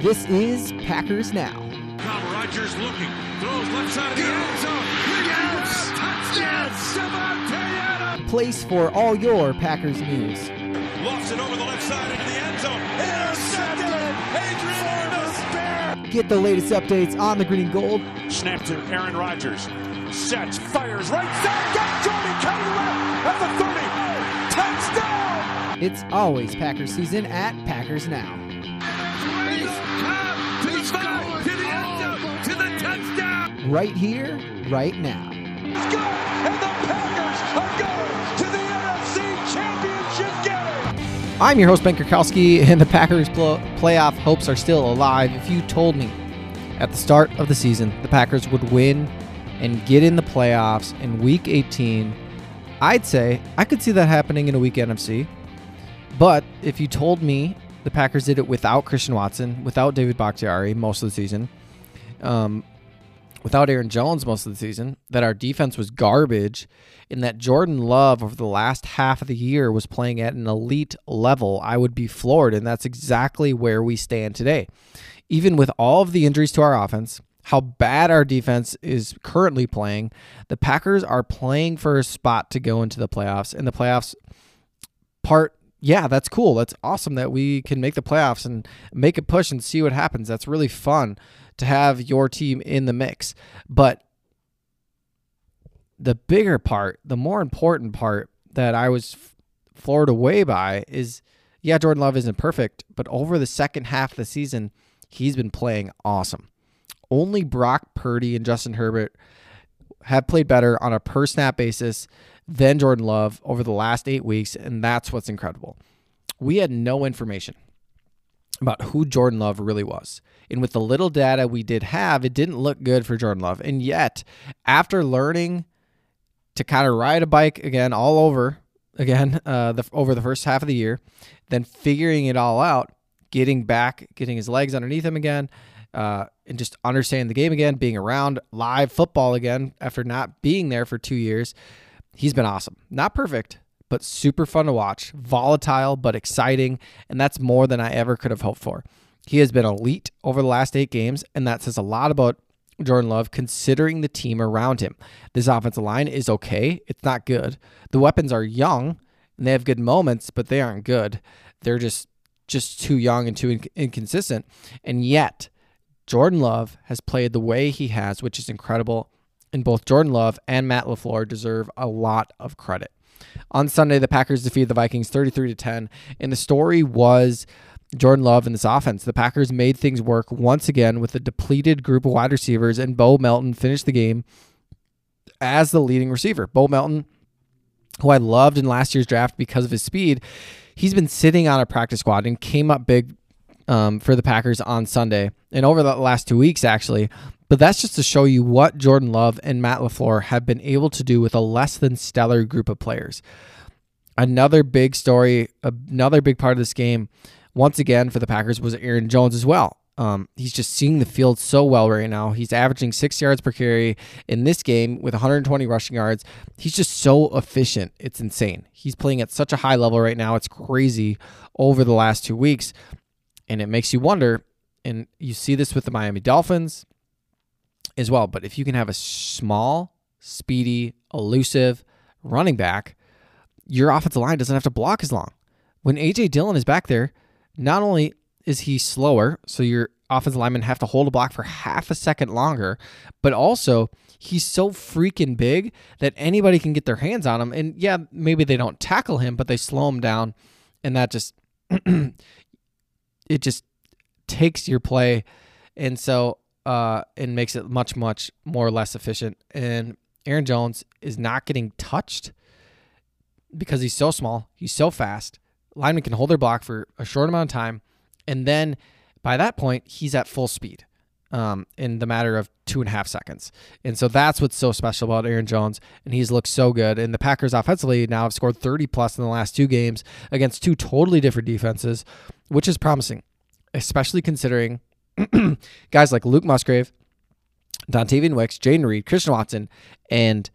This is Packers Now. Now Rodgers looking, throws left side of the end zone. Yes! Touchdown! Adams! Place for all your Packers news. Lofts it over the left side into the end zone. Intercepted! Adrian! Get the latest updates on the green and gold. Snap to Aaron Rodgers. Sets, fires, right side. Got Jordan Kelly left at the 30. Touchdown! It's always Packers season at Packers Now. To the end zone, to the touchdown! Right here, right now. Let's go! And the Packers are going to the NFC Championship game! I'm your host, Ben Kirkowski, and the Packers pl- playoff hopes are still alive. If you told me at the start of the season the Packers would win and get in the playoffs in week 18, I'd say I could see that happening in a weak NFC. But if you told me the Packers did it without Christian Watson, without David Bakhtiari most of the season, um, without Aaron Jones most of the season, that our defense was garbage, and that Jordan Love over the last half of the year was playing at an elite level, I would be floored. And that's exactly where we stand today. Even with all of the injuries to our offense, how bad our defense is currently playing, the Packers are playing for a spot to go into the playoffs. And the playoffs part yeah, that's cool. That's awesome that we can make the playoffs and make a push and see what happens. That's really fun to have your team in the mix. But the bigger part, the more important part that I was floored away by is yeah, Jordan Love isn't perfect, but over the second half of the season, he's been playing awesome. Only Brock Purdy and Justin Herbert have played better on a per snap basis than Jordan Love over the last eight weeks, and that's what's incredible. We had no information about who Jordan Love really was. And with the little data we did have, it didn't look good for Jordan Love. And yet, after learning to kind of ride a bike again all over again uh, the, over the first half of the year, then figuring it all out, getting back, getting his legs underneath him again, uh, and just understanding the game again, being around live football again after not being there for two years, he's been awesome. Not perfect, but super fun to watch, volatile but exciting, and that's more than I ever could have hoped for. He has been elite over the last eight games, and that says a lot about Jordan Love considering the team around him. This offensive line is okay, it's not good. The weapons are young and they have good moments, but they aren't good. They're just just too young and too inc- inconsistent. And yet, Jordan Love has played the way he has, which is incredible. And both Jordan Love and Matt LaFleur deserve a lot of credit. On Sunday, the Packers defeated the Vikings 33 to 10, and the story was Jordan Love and this offense. The Packers made things work once again with a depleted group of wide receivers, and Bo Melton finished the game as the leading receiver. Bo Melton, who I loved in last year's draft because of his speed, he's been sitting on a practice squad and came up big um, for the Packers on Sunday and over the last two weeks, actually. But that's just to show you what Jordan Love and Matt LaFleur have been able to do with a less than stellar group of players. Another big story, another big part of this game, once again for the Packers, was Aaron Jones as well. Um, he's just seeing the field so well right now. He's averaging six yards per carry in this game with 120 rushing yards. He's just so efficient. It's insane. He's playing at such a high level right now. It's crazy over the last two weeks. And it makes you wonder, and you see this with the Miami Dolphins as well. But if you can have a small, speedy, elusive running back, your offensive line doesn't have to block as long. When AJ Dillon is back there, not only is he slower, so your offensive linemen have to hold a block for half a second longer, but also he's so freaking big that anybody can get their hands on him. And yeah, maybe they don't tackle him, but they slow him down, and that just it just takes your play, and so uh, and makes it much much more or less efficient. And Aaron Jones is not getting touched because he's so small, he's so fast. Linemen can hold their block for a short amount of time, and then by that point, he's at full speed um, in the matter of two and a half seconds. And so that's what's so special about Aaron Jones. And he's looked so good. And the Packers offensively now have scored 30 plus in the last two games against two totally different defenses, which is promising, especially considering guys like Luke Musgrave, Dontayvion Wicks, Jayden Reed, Christian Watson, and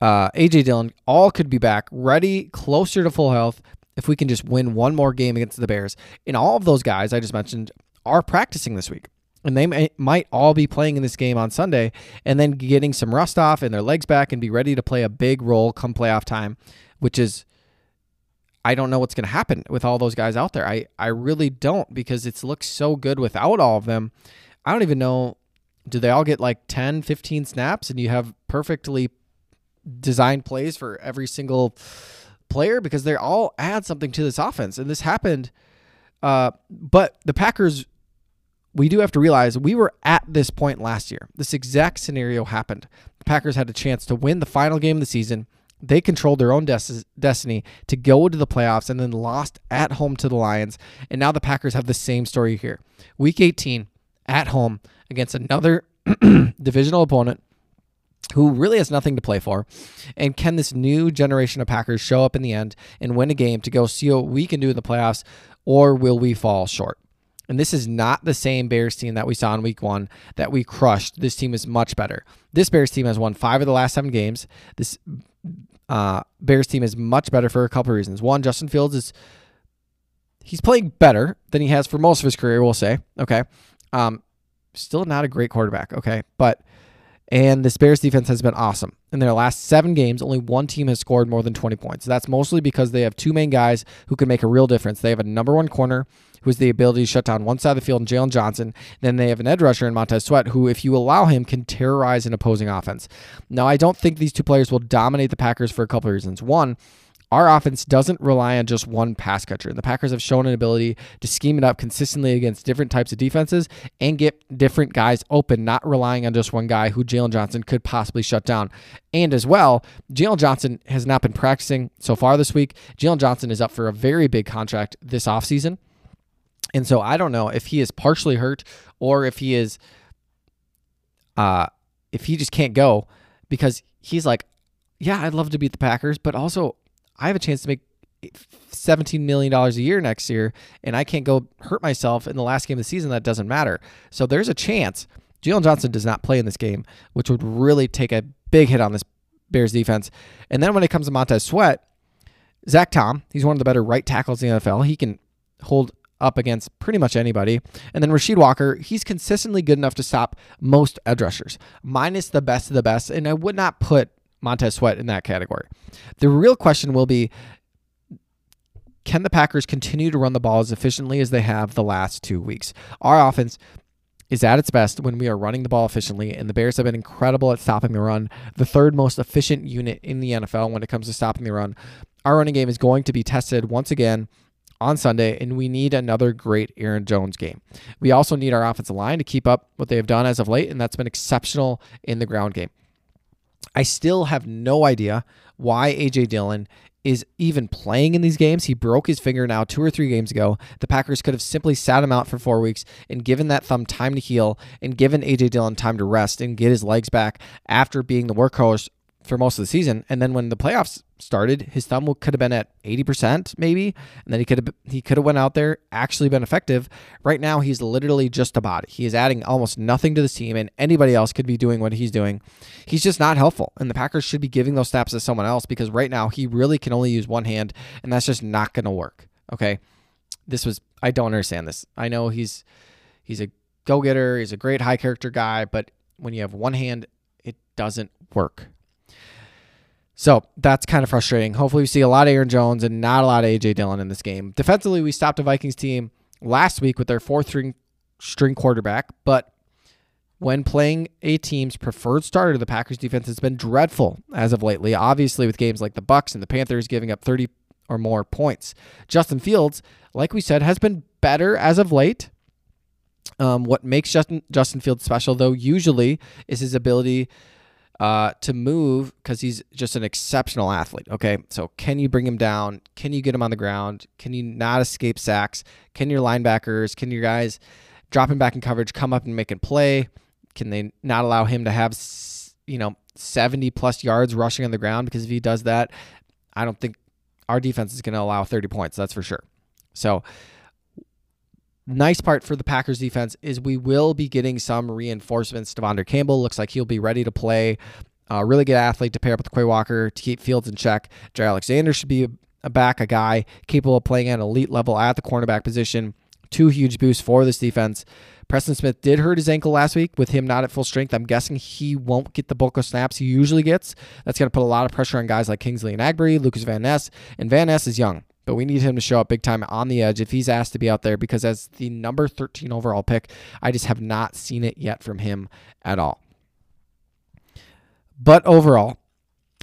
uh, AJ Dillon all could be back ready, closer to full health if we can just win one more game against the Bears. And all of those guys I just mentioned are practicing this week. And they may, might all be playing in this game on Sunday and then getting some rust off and their legs back and be ready to play a big role come playoff time, which is I don't know what's going to happen with all those guys out there. I, I really don't because it's looks so good without all of them. I don't even know do they all get like 10, 15 snaps and you have perfectly designed plays for every single player because they all add something to this offense. And this happened uh, but the Packers we do have to realize we were at this point last year. This exact scenario happened. The Packers had a chance to win the final game of the season they controlled their own des- destiny to go to the playoffs and then lost at home to the Lions. And now the Packers have the same story here. Week 18 at home against another divisional opponent who really has nothing to play for. And can this new generation of Packers show up in the end and win a game to go see what we can do in the playoffs, or will we fall short? And this is not the same Bears team that we saw in week one that we crushed. This team is much better. This Bears team has won five of the last seven games. This uh, Bears team is much better for a couple of reasons. One, Justin Fields is he's playing better than he has for most of his career. We'll say, okay, um, still not a great quarterback, okay, but and this Bears defense has been awesome. In their last seven games, only one team has scored more than 20 points. That's mostly because they have two main guys who can make a real difference. They have a number one corner who has the ability to shut down one side of the field, in Jaylon Johnson. Then they have an edge rusher in Montez Sweat, who, if you allow him, can terrorize an opposing offense. Now, I don't think these two players will dominate the Packers for a couple of reasons. One, our offense doesn't rely on just one pass catcher. The Packers have shown an ability to scheme it up consistently against different types of defenses and get different guys open, not relying on just one guy who Jaylon Johnson could possibly shut down. And as well, Jaylon Johnson has not been practicing so far this week. Jaylon Johnson is up for a very big contract this offseason. And so I don't know if he is partially hurt or if he is uh if he just can't go because he's like, yeah, I'd love to beat the Packers, but also I have a chance to make $17 million a year next year, and I can't go hurt myself in the last game of the season. That doesn't matter. So there's a chance Jaylon Johnson does not play in this game, which would really take a big hit on this Bears defense. And then when it comes to Montez Sweat, Zach Tom, he's one of the better right tackles in the NFL. He can hold up against pretty much anybody. And then Rasheed Walker, he's consistently good enough to stop most edge rushers, minus the best of the best. And I would not put Montez Sweat in that category. The real question will be can the Packers continue to run the ball as efficiently as they have the last two weeks? Our offense is at its best when we are running the ball efficiently, and the Bears have been incredible at stopping the run, the third most efficient unit in the NFL when it comes to stopping the run. Our running game is going to be tested once again on Sunday, and we need another great Aaron Jones game. We also need our offensive line to keep up what they have done as of late, and that's been exceptional in the ground game. I still have no idea why AJ Dillon is even playing in these games. He broke his finger now two or three games ago. The Packers could have simply sat him out for four weeks and given that thumb time to heal and given AJ Dillon time to rest and get his legs back after being the workhorse for most of the season. And then when the playoffs started, his thumb could have been at 80% maybe, and then he could have he could have went out there actually been effective. Right now he's literally just a body. He is adding almost nothing to this team and anybody else could be doing what he's doing. He's just not helpful. And the Packers should be giving those snaps to someone else because right now he really can only use one hand and that's just not going to work. Okay? This was I don't understand this. I know he's he's a go-getter, he's a great high character guy, but when you have one hand, it doesn't work. So that's kind of frustrating. Hopefully, we see a lot of Aaron Jones and not a lot of AJ Dillon in this game. Defensively, we stopped a Vikings team last week with their fourth string, quarterback, but when playing a team's preferred starter, the Packers defense has been dreadful as of lately. Obviously, with games like the Bucs and the Panthers giving up 30 or more points. Justin Fields, like we said, has been better as of late. Um, what makes Justin Justin Fields special, though, usually is his ability uh, to move because he's just an exceptional athlete. Okay, so can you bring him down? Can you get him on the ground? Can you not escape sacks? Can your linebackers, can your guys dropping back in coverage come up and make a play? Can they not allow him to have you know 70 plus yards rushing on the ground? Because if he does that, I don't think our defense is going to allow 30 points. That's for sure. So nice part for the Packers defense is we will be getting some reinforcements. De'Vondre Campbell looks like he'll be ready to play. A really good athlete to pair up with Quay Walker to keep Fields in check. Jaire Alexander should be a back, a guy capable of playing at an elite level at the cornerback position. two huge boosts for this defense. Preston Smith did hurt his ankle last week with him not at full strength. I'm guessing he won't get the bulk of snaps he usually gets. That's going to put a lot of pressure on guys like Kingsley Enagbare, Lukas Van Ness, and Van Ness is young. But we need him to show up big time on the edge if he's asked to be out there because as the number 13 overall pick, I just have not seen it yet from him at all. But overall,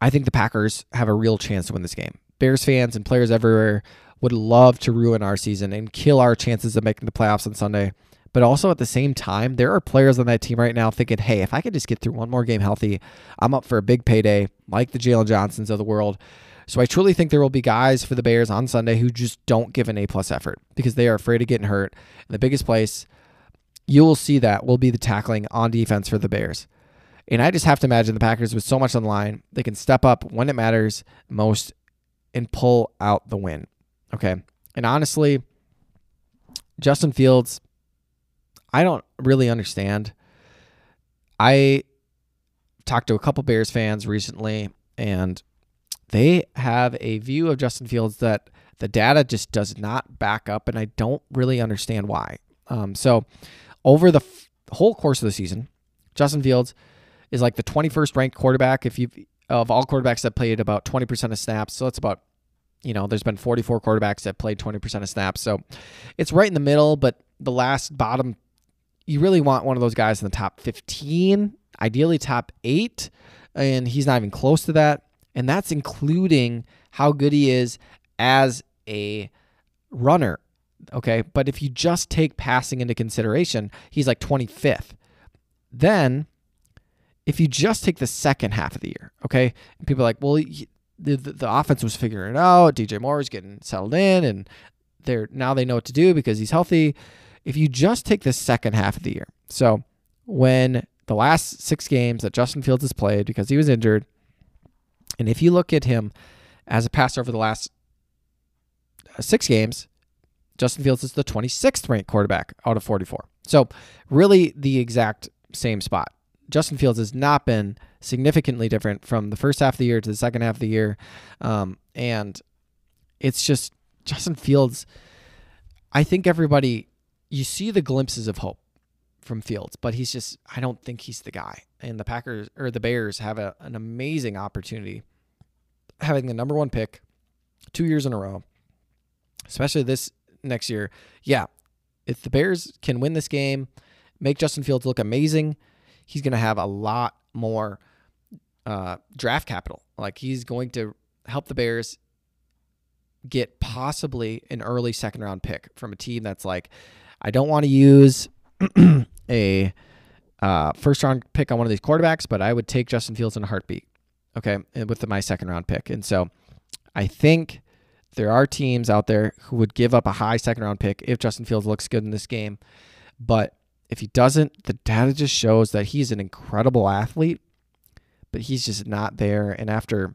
I think the Packers have a real chance to win this game. Bears fans and players everywhere would love to ruin our season and kill our chances of making the playoffs on Sunday. But also at the same time, there are players on that team right now thinking, hey, if I could just get through one more game healthy, I'm up for a big payday, like the Jaylon Johnsons of the world. So I truly think there will be guys for the Bears on Sunday who just don't give an A plus effort because they are afraid of getting hurt. And the biggest place you will see that will be the tackling on defense for the Bears. And I just have to imagine the Packers with so much on the line, they can step up when it matters most and pull out the win. Okay. And honestly, Justin Fields, I don't really understand. I talked to a couple Bears fans recently, and they have a view of Justin Fields that the data just does not back up, and I don't really understand why. Um, so, over the f- whole course of the season, Justin Fields is like the 21st ranked quarterback if you of all quarterbacks that played about 20% of snaps. So that's about you know, there's been 44 quarterbacks that played 20% of snaps. So it's right in the middle, but the last bottom you really want one of those guys in the top 15, ideally top 8, and he's not even close to that. And that's including how good he is as a runner. Okay. But if you just take passing into consideration, he's like 25th. Then, if you just take the second half of the year, okay, and people are like, well, the, the, the offense was figuring it out. DJ Moore is getting settled in, and they're now they know what to do because he's healthy. If you just take the second half of the year, so when the last six games that Justin Fields has played because he was injured, and if you look at him as a passer over the last uh, six games, Justin Fields is the 26th ranked quarterback out of 44. So, really, the exact same spot. Justin Fields has not been significantly different from the first half of the year to the second half of the year. Um, and it's just Justin Fields. I think everybody, you see the glimpses of hope from Fields, but he's just, I don't think he's the guy. And the Packers or the Bears have a, an amazing opportunity having the number one pick two years in a row, especially this next year. Yeah, if the Bears can win this game, make Justin Fields look amazing, he's going to have a lot more uh, draft capital. Like he's going to help the Bears get possibly an early second round pick from a team that's like, I don't want to use a uh, first round pick on one of these quarterbacks, but I would take Justin Fields in a heartbeat. Okay, with my second round pick, and so I think there are teams out there who would give up a high second round pick if Justin Fields looks good in this game, but if he doesn't, the data just shows that he's an incredible athlete, but he's just not there. And after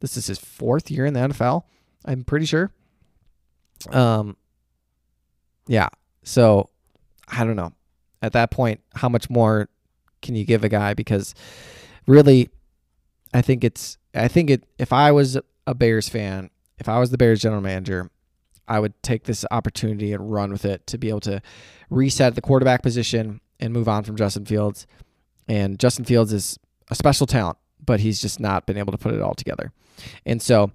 this is his fourth year in the NFL, I'm pretty sure. Um, yeah. So I don't know. At that point, how much more can you give a guy? Because really, I think it's. I think it. If I was a Bears fan, if I was the Bears general manager, I would take this opportunity and run with it to be able to reset the quarterback position and move on from Justin Fields. And Justin Fields is a special talent, but he's just not been able to put it all together. And so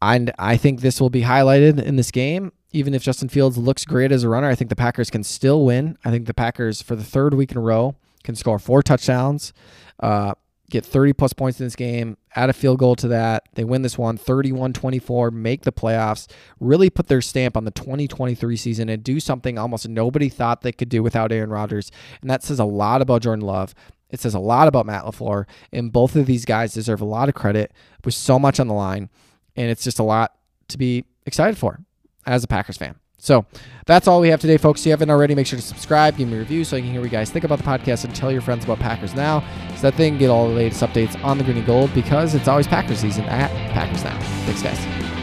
I, I think this will be highlighted in this game. Even if Justin Fields looks great as a runner, I think the Packers can still win. I think the Packers, for the third week in a row, can score four touchdowns. Uh, get 30 plus points in this game, add a field goal to that. They win this one 31 24, make the playoffs, really put their stamp on the 2023 season and do something almost nobody thought they could do without Aaron Rodgers. And that says a lot about Jordan Love. It says a lot about Matt LaFleur. And both of these guys deserve a lot of credit with so much on the line. And it's just a lot to be excited for as a Packers fan. So that's all we have today, folks. If you haven't already, make sure to subscribe, give me a review so I can hear what you guys think about the podcast and tell your friends about Packers Now so that can get all the latest updates on the green and gold because it's always Packers season at Packers Now. Thanks, guys.